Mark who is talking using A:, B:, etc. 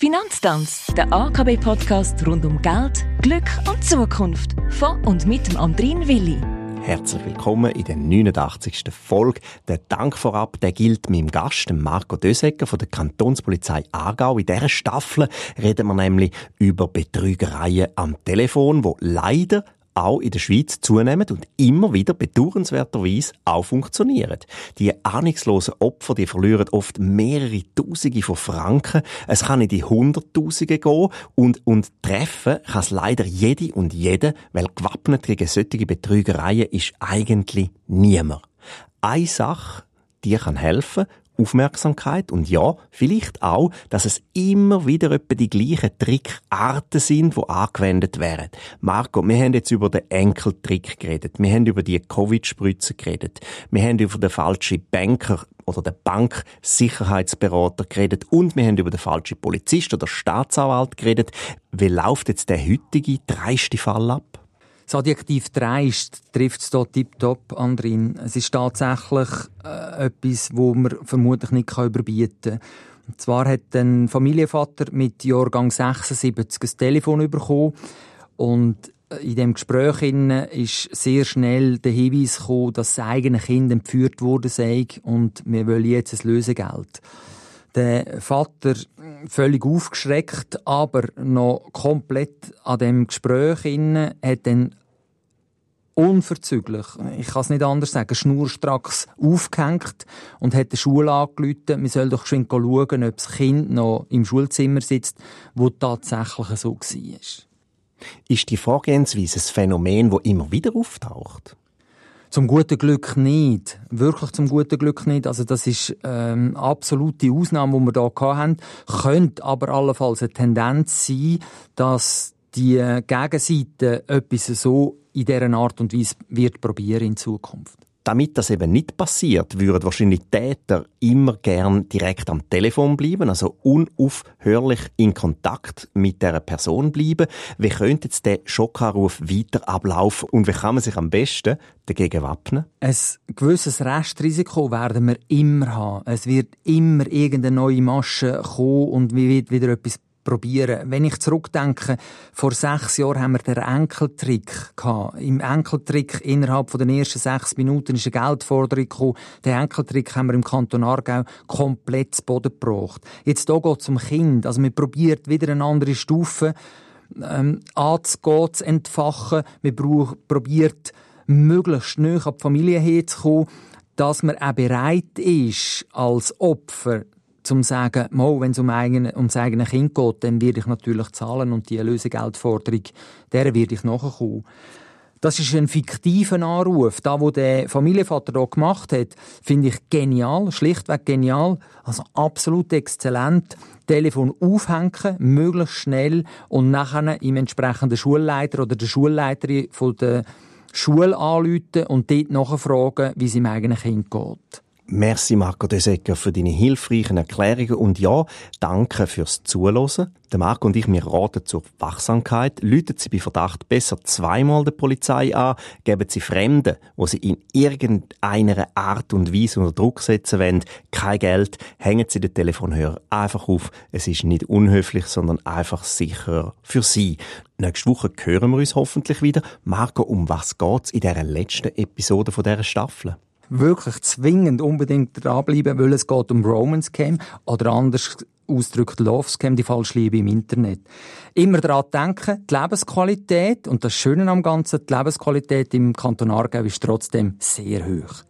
A: Finanztanz, der AKB-Podcast rund um Geld, Glück und Zukunft. Von und mit dem Andrin Willi.
B: Herzlich willkommen in der 89. Folge. Der Dank vorab, der gilt meinem Gast, Marco Dösecker von der Kantonspolizei Aargau. In dieser Staffel reden wir nämlich über Betrügereien am Telefon, wo leider auch in der Schweiz zunehmen und immer wieder bedauernswerterweise auch funktionieren. Die ahnungslosen Opfer, die verlieren oft mehrere Tausende von Franken. Es kann in die Hunderttausende gehen und, und treffen kann es leider jede und jede, weil gewappnet gegen solche Betrügereien ist eigentlich niemand. Eine Sache, die kann helfen Aufmerksamkeit und ja, vielleicht auch, dass es immer wieder etwa die gleichen Trickarten sind, die angewendet werden. Marco, wir haben jetzt über den Enkeltrick geredet, wir haben über die Covid-Spritze geredet, wir haben über den falschen Banker oder den Banksicherheitsberater geredet und wir haben über den falschen Polizist oder Staatsanwalt geredet. Wie läuft jetzt der heutige dreiste Fall ab?
C: Das Adjektiv dreist trifft es hier tiptop, Andrin. Es ist tatsächlich äh, etwas, wo man vermutlich nicht überbieten kann. Und zwar hat ein Familienvater mit Jahrgang 76 ein Telefon bekommen und in dem Gespräch ist sehr schnell der Hinweis gekommen, dass das eigene Kind entführt worden sei und wir wollen jetzt ein Lösegeld. Der Vater völlig aufgeschreckt, aber noch komplett an dem Gespräch inne, hat dann unverzüglich, ich kann es nicht anders sagen, schnurstracks aufgehängt und hat der Schule angerufen, man soll doch schon schauen, ob das Kind noch im Schulzimmer sitzt, wo tatsächlich so war.
B: Ist die Vorgehensweise ein Phänomen, das immer wieder auftaucht?
C: Zum guten Glück nicht. Wirklich zum guten Glück nicht. Also das ist ähm, absolute Ausnahme, die wir hier hatten. Könnte aber allenfalls eine Tendenz sein, dass die Gegenseite etwas so in dieser Art und Weise wird probieren in Zukunft.
B: Damit das eben nicht passiert, würden wahrscheinlich Täter immer gern direkt am Telefon bleiben, also unaufhörlich in Kontakt mit der Person bleiben. Wie könnte jetzt der Schockanruf weiter ablaufen und wie kann man sich am besten dagegen wappnen?
C: Ein gewisses Restrisiko werden wir immer haben. Es wird immer irgendeine neue Masche kommen und wir wird wieder etwas probieren. Wenn ich zurückdenke, vor sechs Jahren haben wir den Enkeltrick gehabt. Im Enkeltrick innerhalb von den ersten sechs Minuten ist eine Geldforderung gekommen. Den Enkeltrick haben wir im Kanton Aargau komplett zu Boden gebracht. Jetzt hier geht es um Kind. Also man probiert wieder eine andere Stufe ähm, anzugehen, zu entfachen. Man probiert möglichst näher an die Familie herzukommen, dass man auch bereit ist, als Opfer zum zu sagen, wenn es um, eigene, um das eigene Kind geht, dann werde ich natürlich zahlen und die Lösegeldforderung, der werde ich nachkommen. Das ist ein fiktiver Anruf. Da, wo der Familienvater hier gemacht hat, finde ich genial, schlichtweg genial. Also absolut exzellent. Telefon aufhängen, möglichst schnell und nachher im entsprechenden Schulleiter oder der Schulleiterin von der Schule anrufen und dort nachfragen, wie es im eigenen Kind geht.
B: Merci Marco De Secker für deine hilfreichen Erklärungen und ja, danke fürs Zuhören. Der Marco und ich, wir raten zur Wachsamkeit. Lüten Sie bei Verdacht besser zweimal der Polizei an, geben Sie Fremden, wo Sie in irgendeiner Art und Weise unter Druck setzen wollen, kein Geld, hängen Sie den Telefonhörer einfach auf. Es ist nicht unhöflich, sondern einfach sicherer für Sie. Nächste Woche hören wir uns hoffentlich wieder. Marco, um was geht's in dieser letzten Episode von dieser Staffel?
C: Wirklich zwingend unbedingt dranbleiben, weil es geht um Romance Cam oder anders ausdrückt Love Scam, die falsche Liebe im Internet. Immer daran denken, die Lebensqualität und das Schöne am Ganzen, die Lebensqualität im Kanton Aargau ist trotzdem sehr hoch.